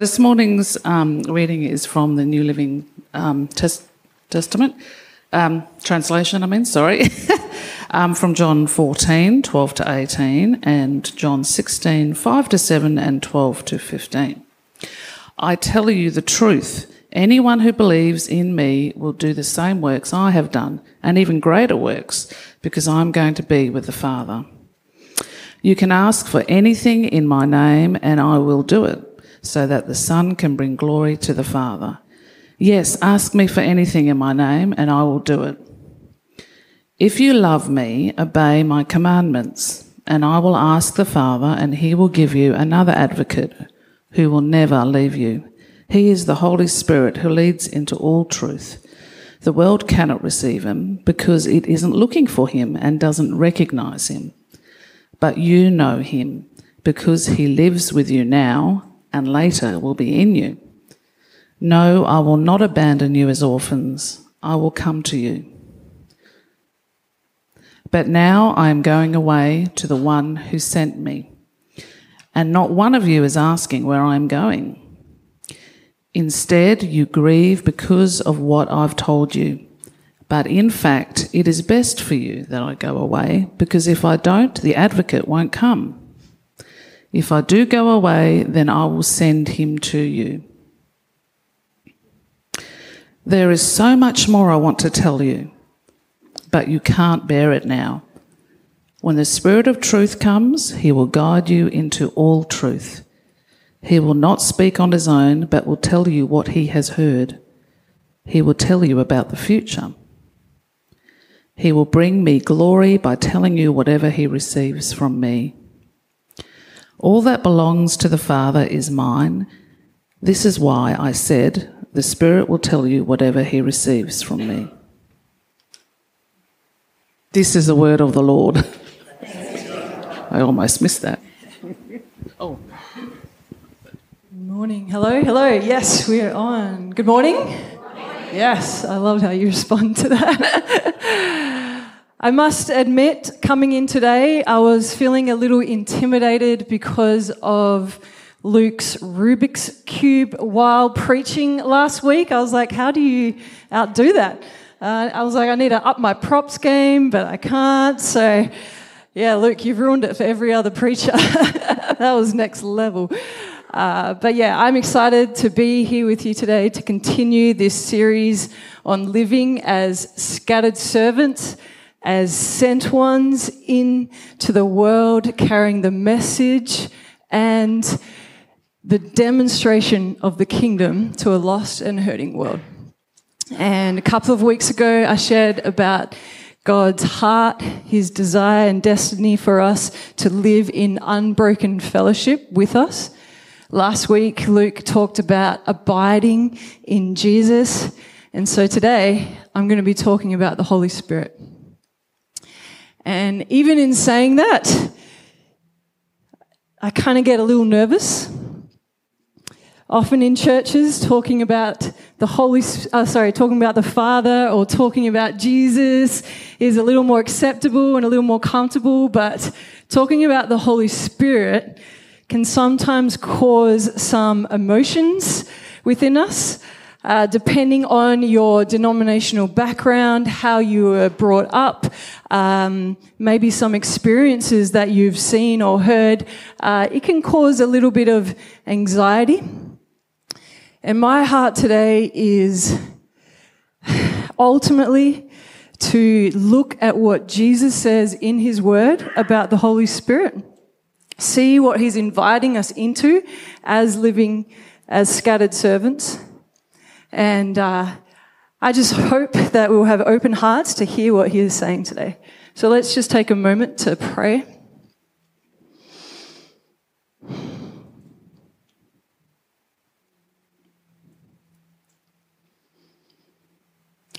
This morning's um, reading is from the New Living um, Tes- Testament um, translation, I mean, sorry, um, from John 14, 12 to 18, and John 16, 5 to 7, and 12 to 15. I tell you the truth. Anyone who believes in me will do the same works I have done, and even greater works, because I'm going to be with the Father. You can ask for anything in my name, and I will do it so that the Son can bring glory to the Father. Yes, ask me for anything in my name, and I will do it. If you love me, obey my commandments, and I will ask the Father, and he will give you another advocate who will never leave you. He is the Holy Spirit who leads into all truth. The world cannot receive him because it isn't looking for him and doesn't recognize him. But you know him because he lives with you now and later will be in you. No, I will not abandon you as orphans. I will come to you. But now I am going away to the one who sent me, and not one of you is asking where I am going. Instead, you grieve because of what I've told you. But in fact, it is best for you that I go away, because if I don't, the advocate won't come. If I do go away, then I will send him to you. There is so much more I want to tell you, but you can't bear it now. When the Spirit of truth comes, he will guide you into all truth. He will not speak on his own, but will tell you what he has heard. He will tell you about the future. He will bring me glory by telling you whatever he receives from me. All that belongs to the Father is mine. This is why I said, The Spirit will tell you whatever he receives from me. This is the word of the Lord. I almost missed that. Oh. Morning. Hello. Hello. Yes, we're on. Good morning. morning. Yes, I loved how you respond to that. I must admit, coming in today, I was feeling a little intimidated because of Luke's Rubik's Cube while preaching last week. I was like, how do you outdo that? Uh, I was like, I need to up my props game, but I can't. So, yeah, Luke, you've ruined it for every other preacher. that was next level. Uh, but yeah, I'm excited to be here with you today to continue this series on living as scattered servants as sent ones into the world carrying the message and the demonstration of the kingdom to a lost and hurting world. And a couple of weeks ago, I shared about God's heart, his desire and destiny for us to live in unbroken fellowship with us. Last week, Luke talked about abiding in Jesus. And so today, I'm going to be talking about the Holy Spirit. And even in saying that, I kind of get a little nervous. Often in churches, talking about the Holy, uh, sorry, talking about the Father or talking about Jesus is a little more acceptable and a little more comfortable, but talking about the Holy Spirit can sometimes cause some emotions within us uh, depending on your denominational background, how you were brought up, um, maybe some experiences that you've seen or heard, uh, it can cause a little bit of anxiety. And my heart today is ultimately to look at what Jesus says in his word about the Holy Spirit. See what he's inviting us into as living as scattered servants and uh, I just hope that we'll have open hearts to hear what he is saying today. So let's just take a moment to pray.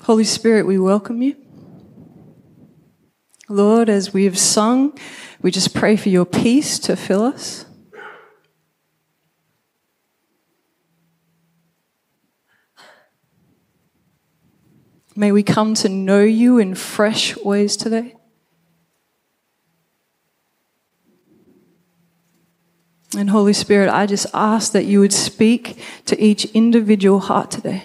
Holy Spirit, we welcome you. Lord, as we have sung, we just pray for your peace to fill us. May we come to know you in fresh ways today. And Holy Spirit, I just ask that you would speak to each individual heart today.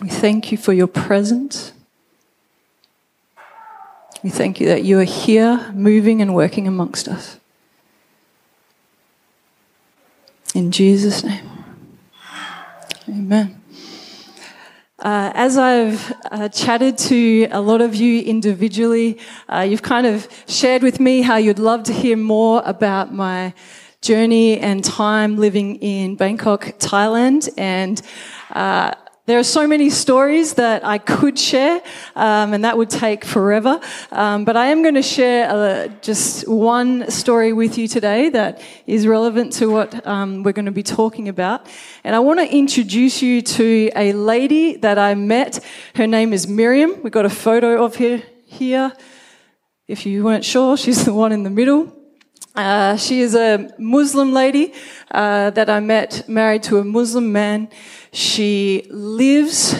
We thank you for your presence. We thank you that you are here, moving and working amongst us. In Jesus' name. Amen. Uh, as I've uh, chatted to a lot of you individually, uh, you've kind of shared with me how you'd love to hear more about my journey and time living in Bangkok, Thailand. And uh, there are so many stories that I could share, um, and that would take forever. Um, but I am going to share uh, just one story with you today that is relevant to what um, we're going to be talking about. And I want to introduce you to a lady that I met. Her name is Miriam. We've got a photo of her here. If you weren't sure, she's the one in the middle. Uh, she is a Muslim lady uh, that I met, married to a Muslim man. She lives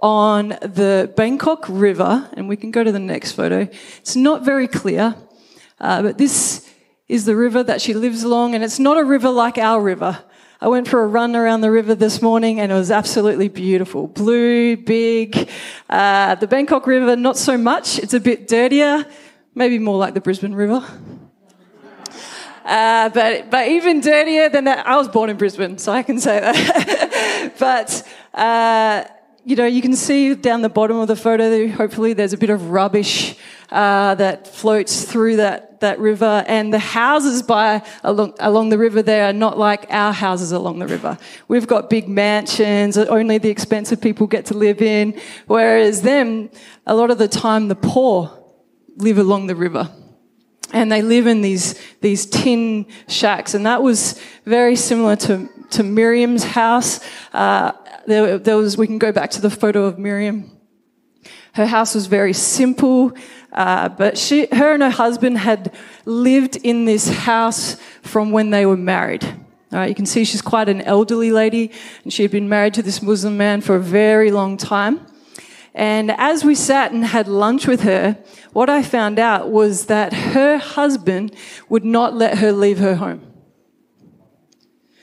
on the Bangkok River, and we can go to the next photo. It's not very clear, uh, but this is the river that she lives along, and it's not a river like our river. I went for a run around the river this morning and it was absolutely beautiful. Blue, big. Uh, the Bangkok River, not so much. It's a bit dirtier, maybe more like the Brisbane River. Uh, but but even dirtier than that. I was born in Brisbane, so I can say that. but uh, you know, you can see down the bottom of the photo. Hopefully, there's a bit of rubbish uh, that floats through that that river, and the houses by along along the river there are not like our houses along the river. We've got big mansions that only the expensive people get to live in, whereas them, a lot of the time, the poor live along the river and they live in these these tin shacks, and that was very similar to to Miriam's house. Uh, there, there, was we can go back to the photo of Miriam. Her house was very simple, uh, but she, her and her husband had lived in this house from when they were married. All right, you can see she's quite an elderly lady, and she had been married to this Muslim man for a very long time. And as we sat and had lunch with her, what I found out was that her husband would not let her leave her home.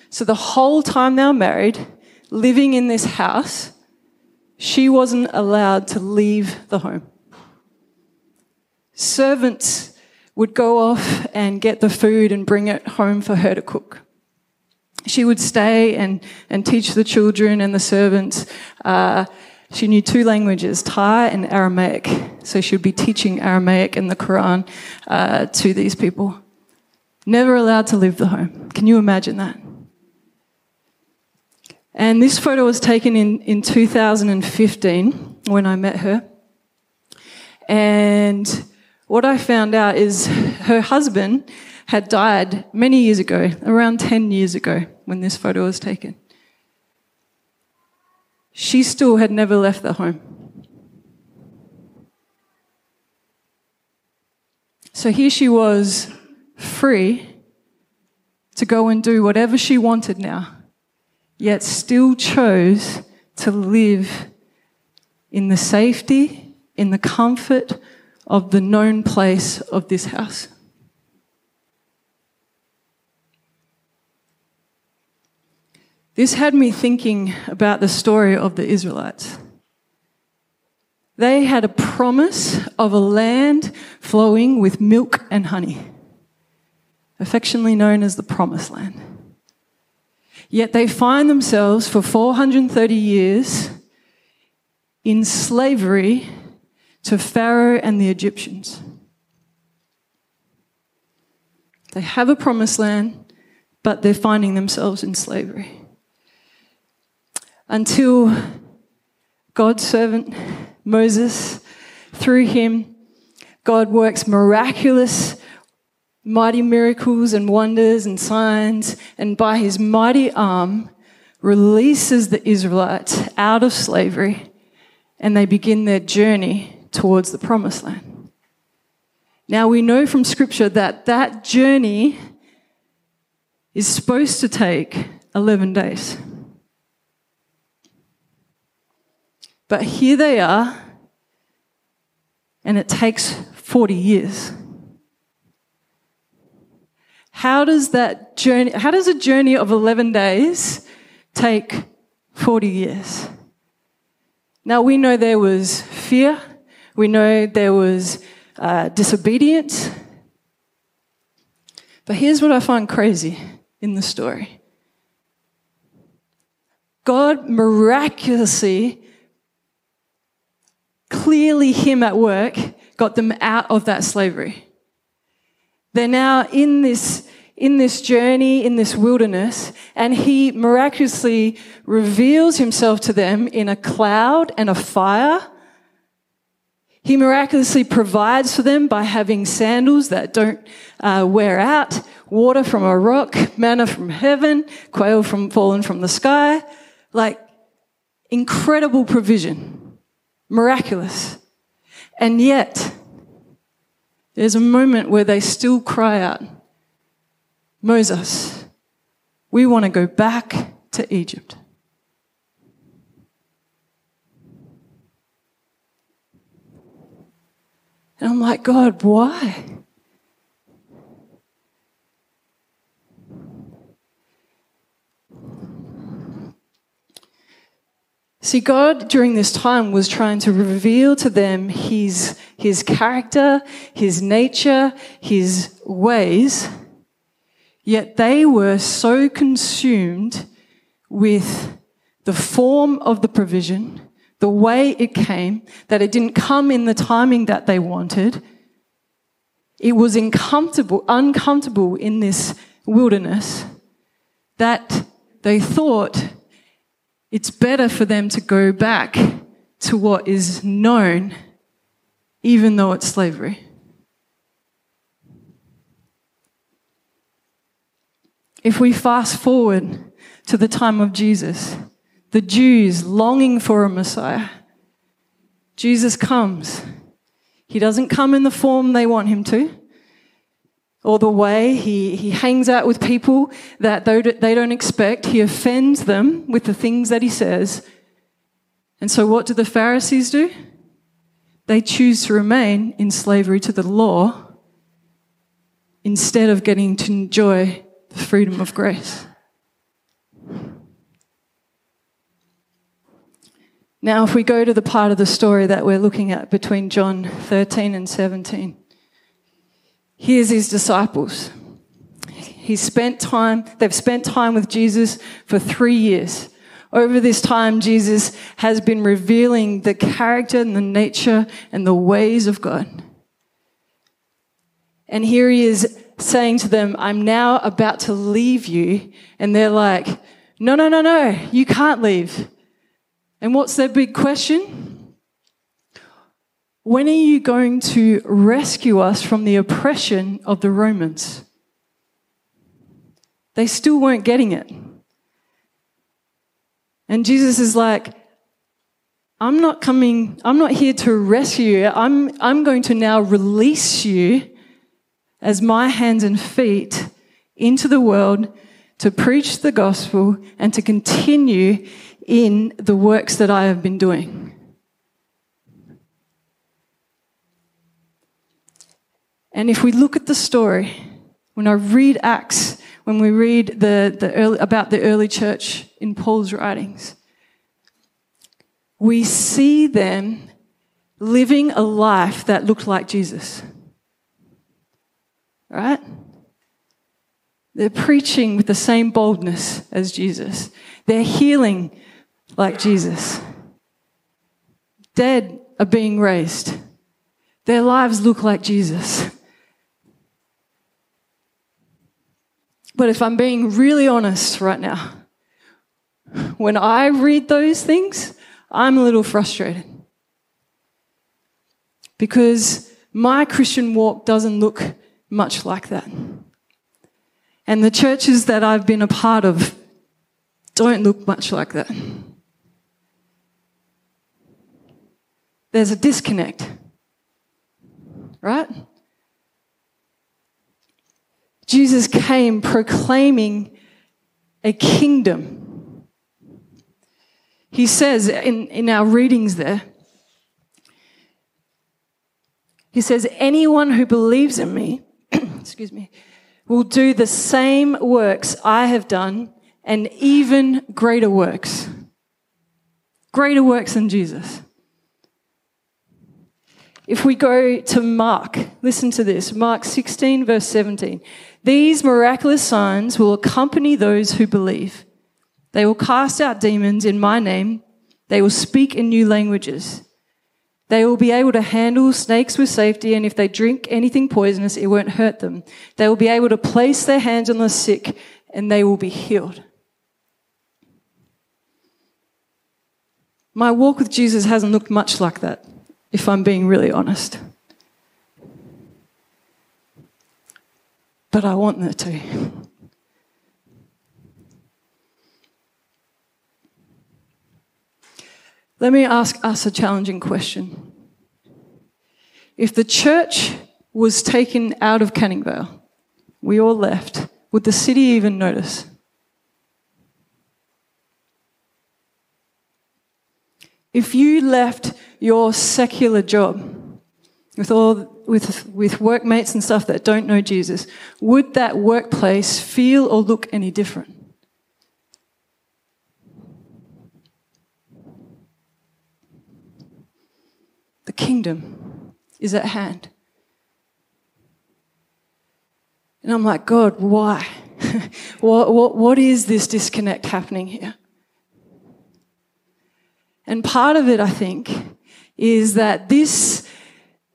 So the whole time they were married, living in this house, she wasn't allowed to leave the home. Servants would go off and get the food and bring it home for her to cook. She would stay and, and teach the children and the servants. Uh, she knew two languages, Thai and Aramaic. So she would be teaching Aramaic and the Quran uh, to these people. Never allowed to leave the home. Can you imagine that? And this photo was taken in, in 2015 when I met her. And what I found out is her husband had died many years ago, around 10 years ago, when this photo was taken she still had never left the home. So here she was, free to go and do whatever she wanted now, yet still chose to live in the safety, in the comfort of the known place of this house. This had me thinking about the story of the Israelites. They had a promise of a land flowing with milk and honey, affectionately known as the Promised Land. Yet they find themselves for 430 years in slavery to Pharaoh and the Egyptians. They have a promised land, but they're finding themselves in slavery until God's servant Moses, through him, God works miraculous, mighty miracles and wonders and signs, and by his mighty arm, releases the Israelites out of slavery and they begin their journey towards the promised land. Now we know from scripture that that journey is supposed to take 11 days. But here they are, and it takes 40 years. How does that journey, how does a journey of 11 days take 40 years? Now we know there was fear, we know there was uh, disobedience. But here's what I find crazy in the story God miraculously, clearly Him at work, got them out of that slavery. They're now in this, in this journey, in this wilderness, and He miraculously reveals Himself to them in a cloud and a fire he miraculously provides for them by having sandals that don't uh, wear out, water from a rock, manna from heaven, quail from fallen from the sky. Like incredible provision, miraculous. And yet, there's a moment where they still cry out, Moses, we want to go back to Egypt. And I'm like, God, why? See, God during this time was trying to reveal to them his, his character, his nature, his ways, yet they were so consumed with the form of the provision the way it came, that it didn't come in the timing that they wanted. It was uncomfortable, uncomfortable in this wilderness that they thought it's better for them to go back to what is known, even though it's slavery. If we fast forward to the time of Jesus, the Jews longing for a Messiah. Jesus comes. He doesn't come in the form they want him to or the way. He, he hangs out with people that they don't expect. He offends them with the things that he says. And so, what do the Pharisees do? They choose to remain in slavery to the law instead of getting to enjoy the freedom of grace. Now, if we go to the part of the story that we're looking at between John 13 and 17, here's his disciples. He's spent time, they've spent time with Jesus for three years. Over this time, Jesus has been revealing the character and the nature and the ways of God. And here he is saying to them, I'm now about to leave you. And they're like, no, no, no, no, you can't leave. And what's their big question? When are you going to rescue us from the oppression of the Romans? They still weren't getting it. And Jesus is like, I'm not coming, I'm not here to rescue you. I'm, I'm going to now release you as my hands and feet into the world to preach the gospel and to continue in the works that I have been doing. And if we look at the story, when I read Acts, when we read the, the early, about the early church in Paul's writings, we see them living a life that looked like Jesus. Right? They're preaching with the same boldness as Jesus. They're healing like Jesus. Dead are being raised. Their lives look like Jesus. But if I'm being really honest right now, when I read those things, I'm a little frustrated. Because my Christian walk doesn't look much like that. And the churches that I've been a part of don't look much like that. there's a disconnect. Right? Jesus came proclaiming a kingdom. He says in, in our readings there, he says, anyone who believes in me, excuse me, will do the same works I have done and even greater works. Greater works than Jesus. If we go to Mark, listen to this Mark 16, verse 17. These miraculous signs will accompany those who believe. They will cast out demons in my name, they will speak in new languages. They will be able to handle snakes with safety, and if they drink anything poisonous, it won't hurt them. They will be able to place their hands on the sick, and they will be healed. My walk with Jesus hasn't looked much like that, if I'm being really honest. But I want that to. Let me ask us a challenging question. If the church was taken out of Canning Vale, we all left, would the city even notice? If you left your secular job with all with, with workmates and stuff that don't know Jesus, would that workplace feel or look any different? The kingdom is at hand. And I'm like, God, why? what, what, what is this disconnect happening here? And part of it, I think, is that this,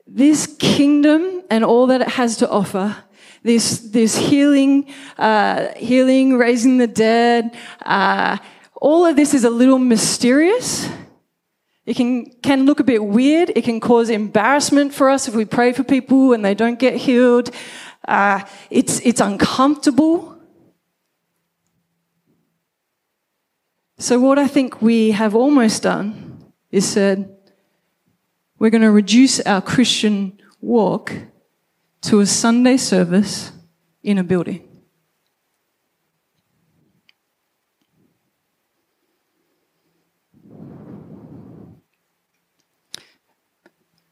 this kingdom and all that it has to offer, this, this healing, uh, healing, raising the dead, uh, all of this is a little mysterious it can, can look a bit weird. It can cause embarrassment for us if we pray for people and they don't get healed. Uh, it's, it's uncomfortable. So, what I think we have almost done is said, we're going to reduce our Christian walk to a Sunday service in a building.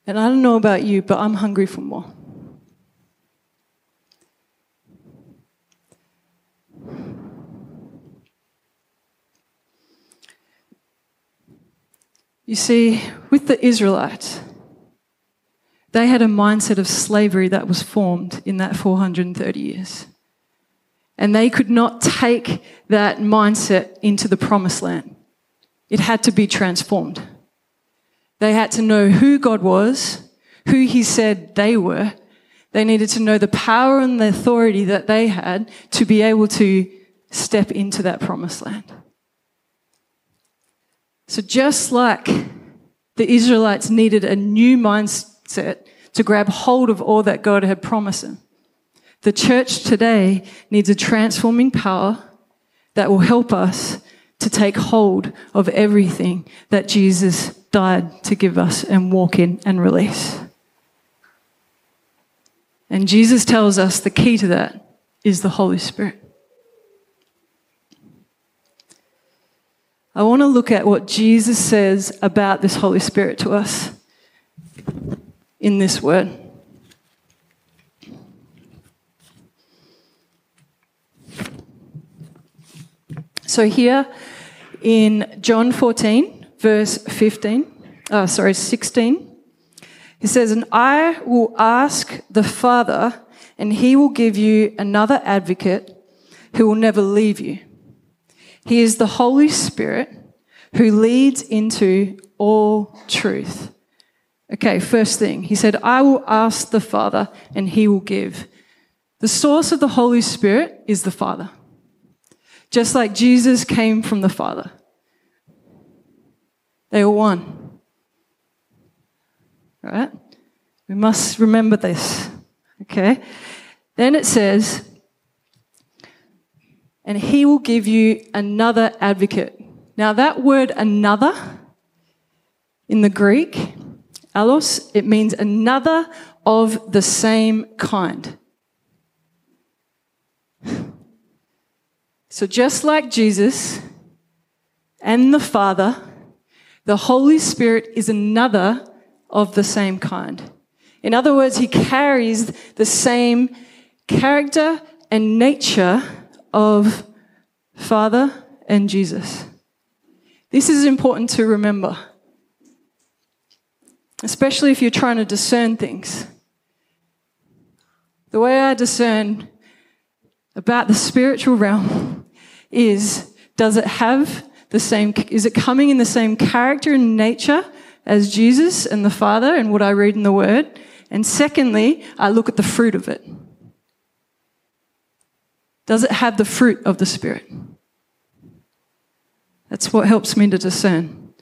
And I don't know about you, but I'm hungry for more. You see, with the Israelites, they had a mindset of slavery that was formed in that 430 years. And they could not take that mindset into the promised land. It had to be transformed. They had to know who God was, who He said they were. They needed to know the power and the authority that they had to be able to step into that promised land. So, just like the Israelites needed a new mindset to grab hold of all that God had promised them, the church today needs a transforming power that will help us to take hold of everything that Jesus died to give us and walk in and release. And Jesus tells us the key to that is the Holy Spirit. I want to look at what Jesus says about this Holy Spirit to us in this word. So, here in John 14, verse 15, oh, sorry, 16. He says, And I will ask the Father, and he will give you another advocate who will never leave you. He is the Holy Spirit who leads into all truth. Okay, first thing, he said, I will ask the Father, and he will give. The source of the Holy Spirit is the Father. Just like Jesus came from the Father. They were one. Right? We must remember this. Okay? Then it says, and he will give you another advocate. Now, that word another in the Greek, allos, it means another of the same kind. So, just like Jesus and the Father the Holy Spirit is another of the same kind. In other words, he carries the same character and nature of Father and Jesus. This is important to remember, especially if you're trying to discern things. The way I discern about the spiritual realm is does it have the same, is it coming in the same character and nature as Jesus and the Father and what I read in the Word? And secondly, I look at the fruit of it. Does it have the fruit of the Spirit? That's what helps me to discern.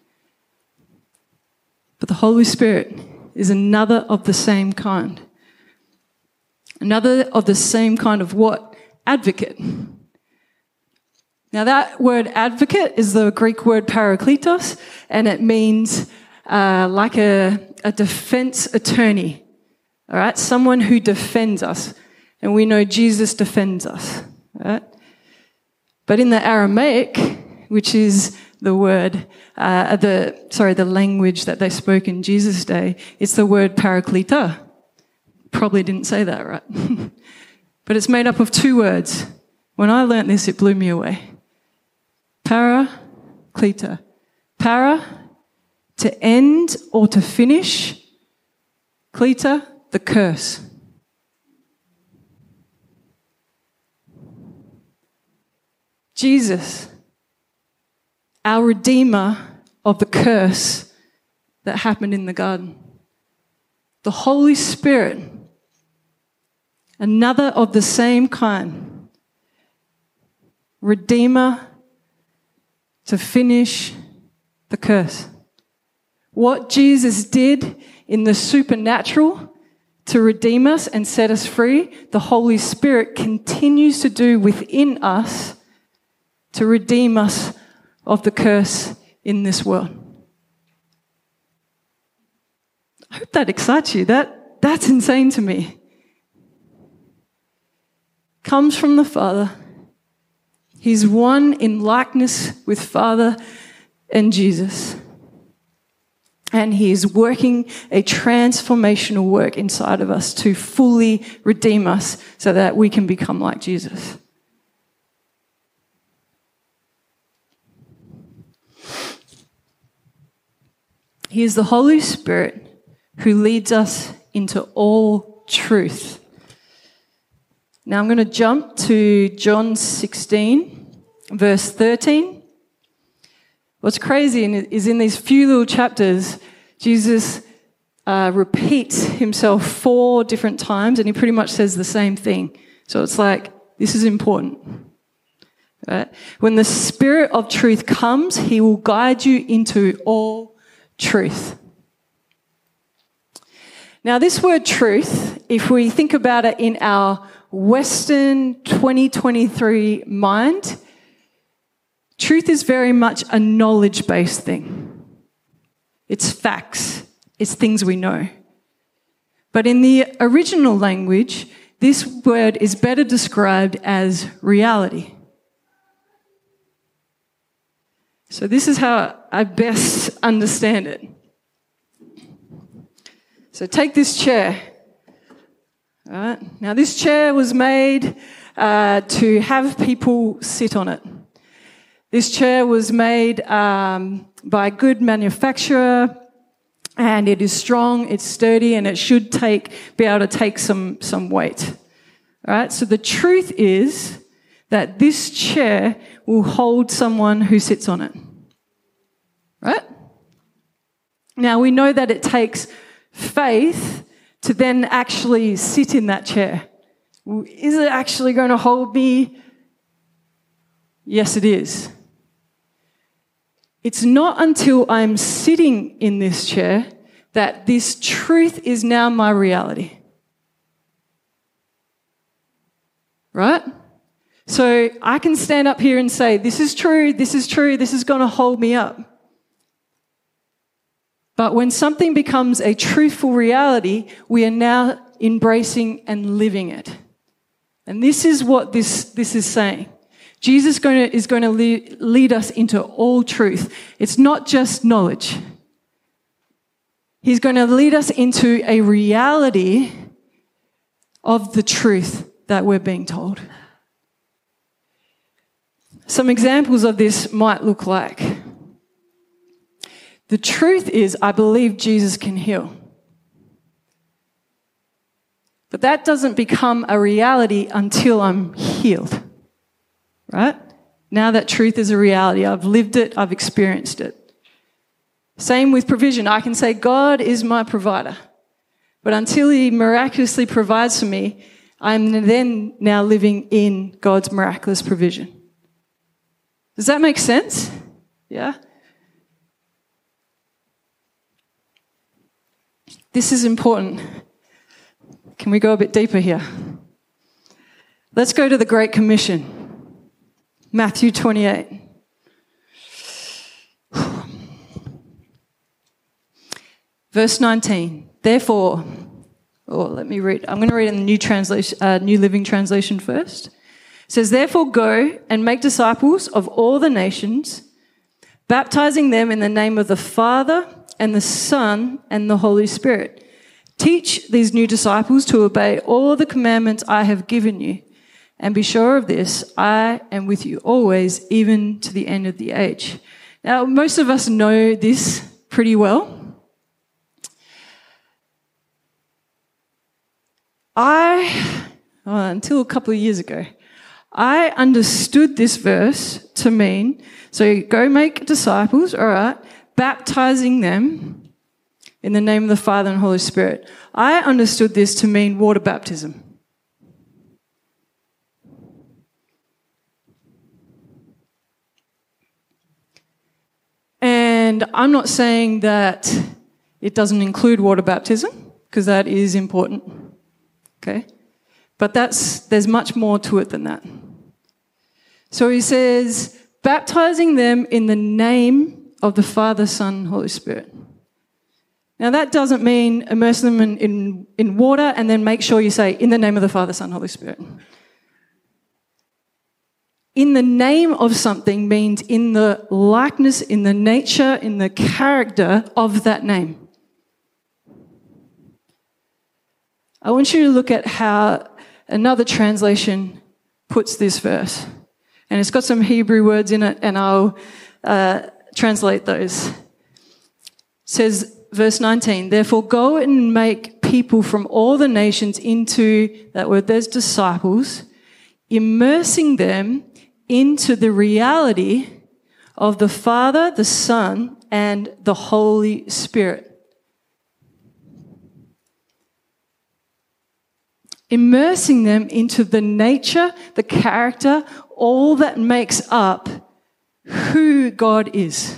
But the Holy Spirit is another of the same kind. Another of the same kind of what? Advocate. Now, that word advocate is the Greek word parakletos, and it means uh, like a, a defense attorney. All right? Someone who defends us. And we know Jesus defends us. Right? But in the Aramaic, which is the word, uh, the, sorry, the language that they spoke in Jesus' day, it's the word paraklita. Probably didn't say that right. but it's made up of two words. When I learnt this, it blew me away. Paraklita. Para, to end or to finish. Klita, the curse. Jesus, our Redeemer of the curse that happened in the garden. The Holy Spirit, another of the same kind. Redeemer to finish the curse. What Jesus did in the supernatural to redeem us and set us free, the Holy Spirit continues to do within us to redeem us of the curse in this world. I hope that excites you. That, that's insane to me. Comes from the Father. He's one in likeness with Father and Jesus. And he is working a transformational work inside of us to fully redeem us so that we can become like Jesus. He is the Holy Spirit who leads us into all truth. Now I'm going to jump to John 16, verse 13. What's crazy is in these few little chapters, Jesus uh, repeats himself four different times and he pretty much says the same thing. So it's like, this is important. Right? When the Spirit of truth comes, he will guide you into all truth. Now, this word truth, if we think about it in our Western 2023 mind, truth is very much a knowledge based thing. It's facts, it's things we know. But in the original language, this word is better described as reality. So, this is how I best understand it. So, take this chair. All right. Now, this chair was made uh, to have people sit on it. This chair was made um, by a good manufacturer and it is strong, it's sturdy, and it should take, be able to take some, some weight. All right. So, the truth is that this chair will hold someone who sits on it. Right? Now we know that it takes faith to then actually sit in that chair. Is it actually going to hold me? Yes, it is. It's not until I'm sitting in this chair that this truth is now my reality. Right? So I can stand up here and say, This is true, this is true, this is going to hold me up. But when something becomes a truthful reality, we are now embracing and living it. And this is what this, this is saying. Jesus going to, is going to lead, lead us into all truth. It's not just knowledge. He's going to lead us into a reality of the truth that we're being told. Some examples of this might look like the truth is, I believe Jesus can heal. But that doesn't become a reality until I'm healed. Right? Now that truth is a reality. I've lived it, I've experienced it. Same with provision. I can say, God is my provider. But until He miraculously provides for me, I'm then now living in God's miraculous provision. Does that make sense? Yeah? This is important. Can we go a bit deeper here? Let's go to the Great Commission, Matthew 28. Verse 19. Therefore, or let me read. I'm going to read in the New Translation, uh, New Living Translation first. It says, "Therefore, go and make disciples of all the nations, baptizing them in the name of the Father and the Son and the Holy Spirit." Teach these new disciples to obey all the commandments I have given you. And be sure of this, I am with you always, even to the end of the age. Now, most of us know this pretty well. I, oh, until a couple of years ago, I understood this verse to mean so go make disciples, all right, baptizing them in the name of the Father and Holy Spirit. I understood this to mean water baptism. And I'm not saying that it doesn't include water baptism, because that is important. Okay? But that's, there's much more to it than that. So he says, baptizing them in the name of the Father, Son, Holy Spirit. Now, that doesn't mean immerse them in, in, in water and then make sure you say, in the name of the Father, Son, Holy Spirit. In the name of something means in the likeness, in the nature, in the character of that name. I want you to look at how another translation puts this verse. And it's got some Hebrew words in it, and I'll uh, translate those. It says, verse 19, therefore go and make people from all the nations into, that word, there's disciples, immersing them into the reality of the Father, the Son, and the Holy Spirit. Immersing them into the nature, the character, all that makes up who God is.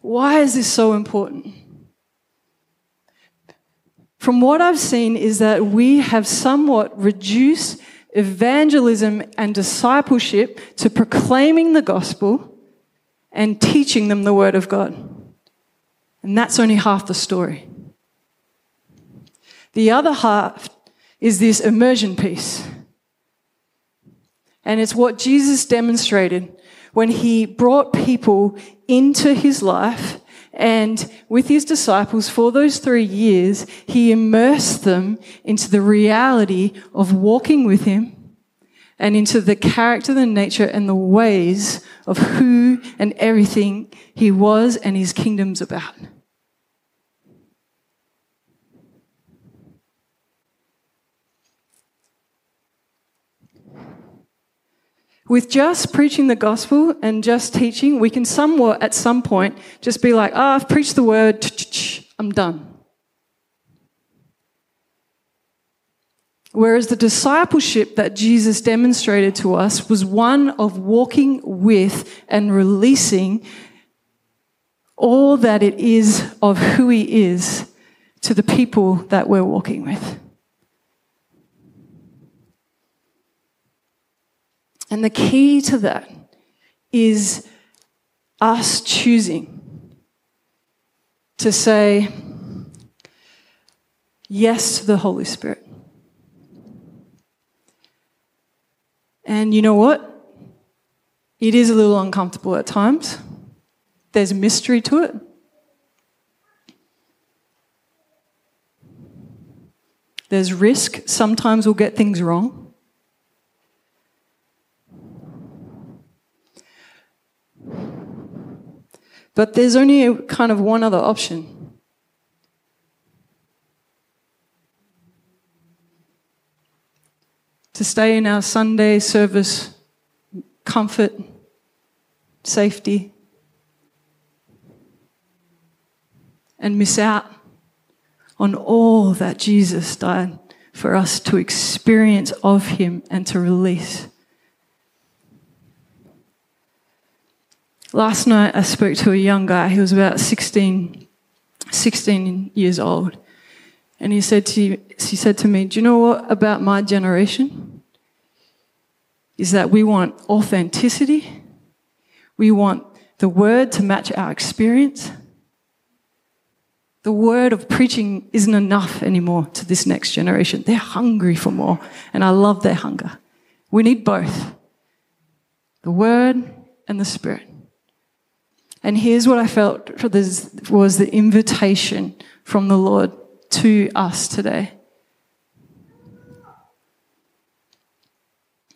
Why is this so important? From what I've seen is that we have somewhat reduced evangelism and discipleship to proclaiming the gospel and teaching them the word of God. And that's only half the story. The other half is this immersion piece. And it's what Jesus demonstrated when he brought people into his life and with his disciples for those three years, he immersed them into the reality of walking with him and into the character, the nature, and the ways of who and everything he was and his kingdom's about. With just preaching the gospel and just teaching, we can somewhat, at some point, just be like, oh, I've preached the word, I'm done. Whereas the discipleship that Jesus demonstrated to us was one of walking with and releasing all that it is of who He is to the people that we're walking with. And the key to that is us choosing to say yes to the Holy Spirit. And you know what? It is a little uncomfortable at times. There's mystery to it. There's risk. Sometimes we'll get things wrong. But there's only a, kind of one other option. To stay in our Sunday service comfort, safety, and miss out on all that Jesus died for us to experience of Him and to release. Last night, I spoke to a young guy. He was about 16, 16 years old. And he said, to, he said to me, Do you know what about my generation? Is that we want authenticity. We want the word to match our experience. The word of preaching isn't enough anymore to this next generation. They're hungry for more, and I love their hunger. We need both the word and the spirit. And here's what I felt was the invitation from the Lord to us today.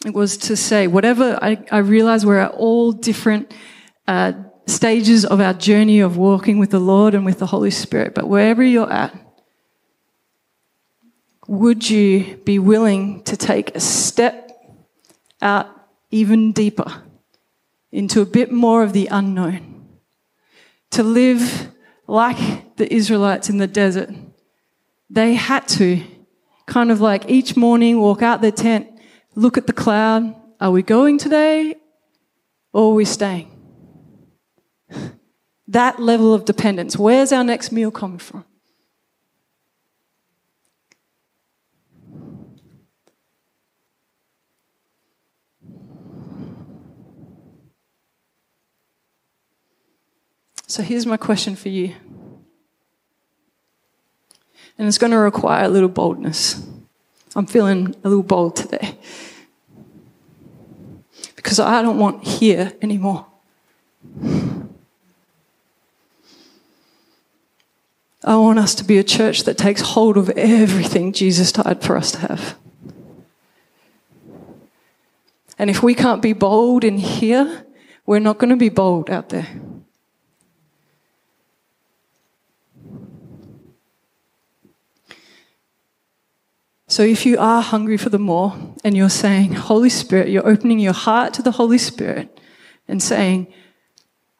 It was to say, whatever, I, I realize we're at all different uh, stages of our journey of walking with the Lord and with the Holy Spirit, but wherever you're at, would you be willing to take a step out even deeper into a bit more of the unknown? To live like the Israelites in the desert. They had to kind of like each morning walk out their tent, look at the cloud. Are we going today or are we staying? That level of dependence. Where's our next meal coming from? So here's my question for you. And it's going to require a little boldness. I'm feeling a little bold today. Because I don't want here anymore. I want us to be a church that takes hold of everything Jesus died for us to have. And if we can't be bold in here, we're not going to be bold out there. So if you are hungry for the more and you're saying, Holy Spirit, you're opening your heart to the Holy Spirit and saying,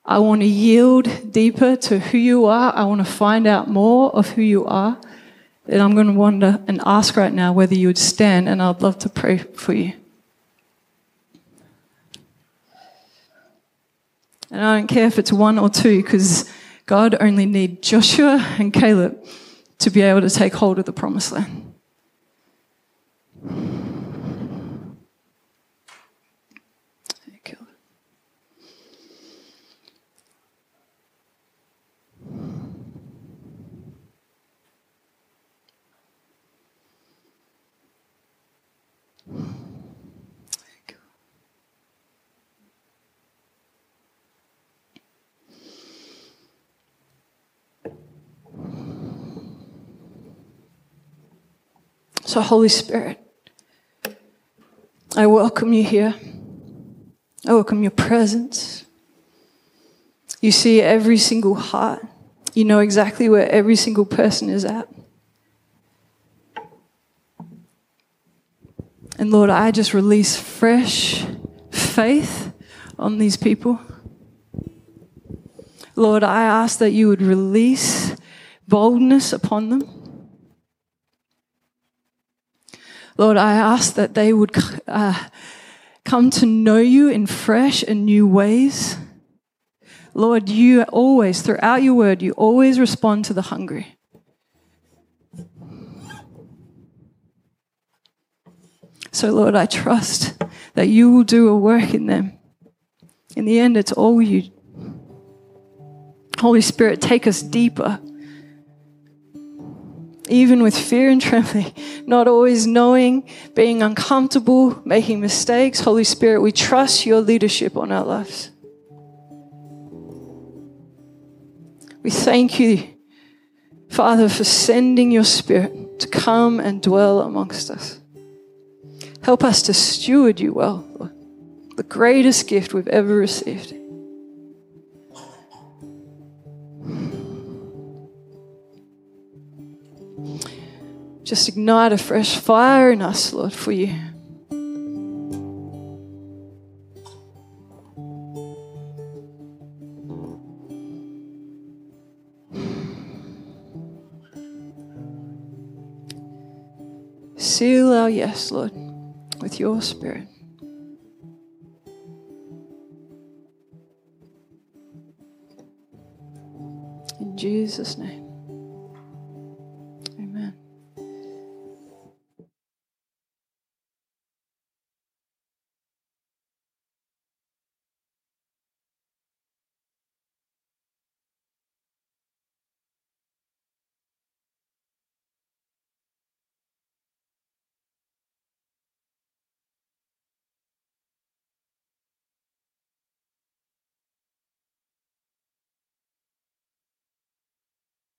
I want to yield deeper to who you are. I want to find out more of who you are. Then I'm going to wonder and ask right now whether you would stand, and I'd love to pray for you. And I don't care if it's one or two, because God only needs Joshua and Caleb to be able to take hold of the promised land. So, Holy Spirit, I welcome you here. I welcome your presence. You see every single heart. You know exactly where every single person is at. And Lord, I just release fresh faith on these people. Lord, I ask that you would release boldness upon them. Lord, I ask that they would uh, come to know you in fresh and new ways. Lord, you always, throughout your word, you always respond to the hungry. So, Lord, I trust that you will do a work in them. In the end, it's all you. Holy Spirit, take us deeper even with fear and trembling, not always knowing, being uncomfortable, making mistakes. Holy Spirit, we trust your leadership on our lives. We thank you, Father, for sending your Spirit to come and dwell amongst us. Help us to steward you well, Lord, the greatest gift we've ever received. Just ignite a fresh fire in us, Lord, for you. Seal our yes, Lord, with your spirit. In Jesus' name.